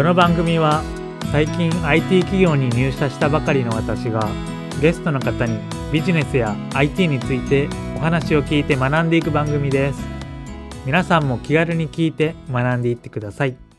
この番組は最近 IT 企業に入社したばかりの私がゲストの方にビジネスや IT についてお話を聞いて学んでいく番組です。皆さんも気軽に聞いて学んでいってください。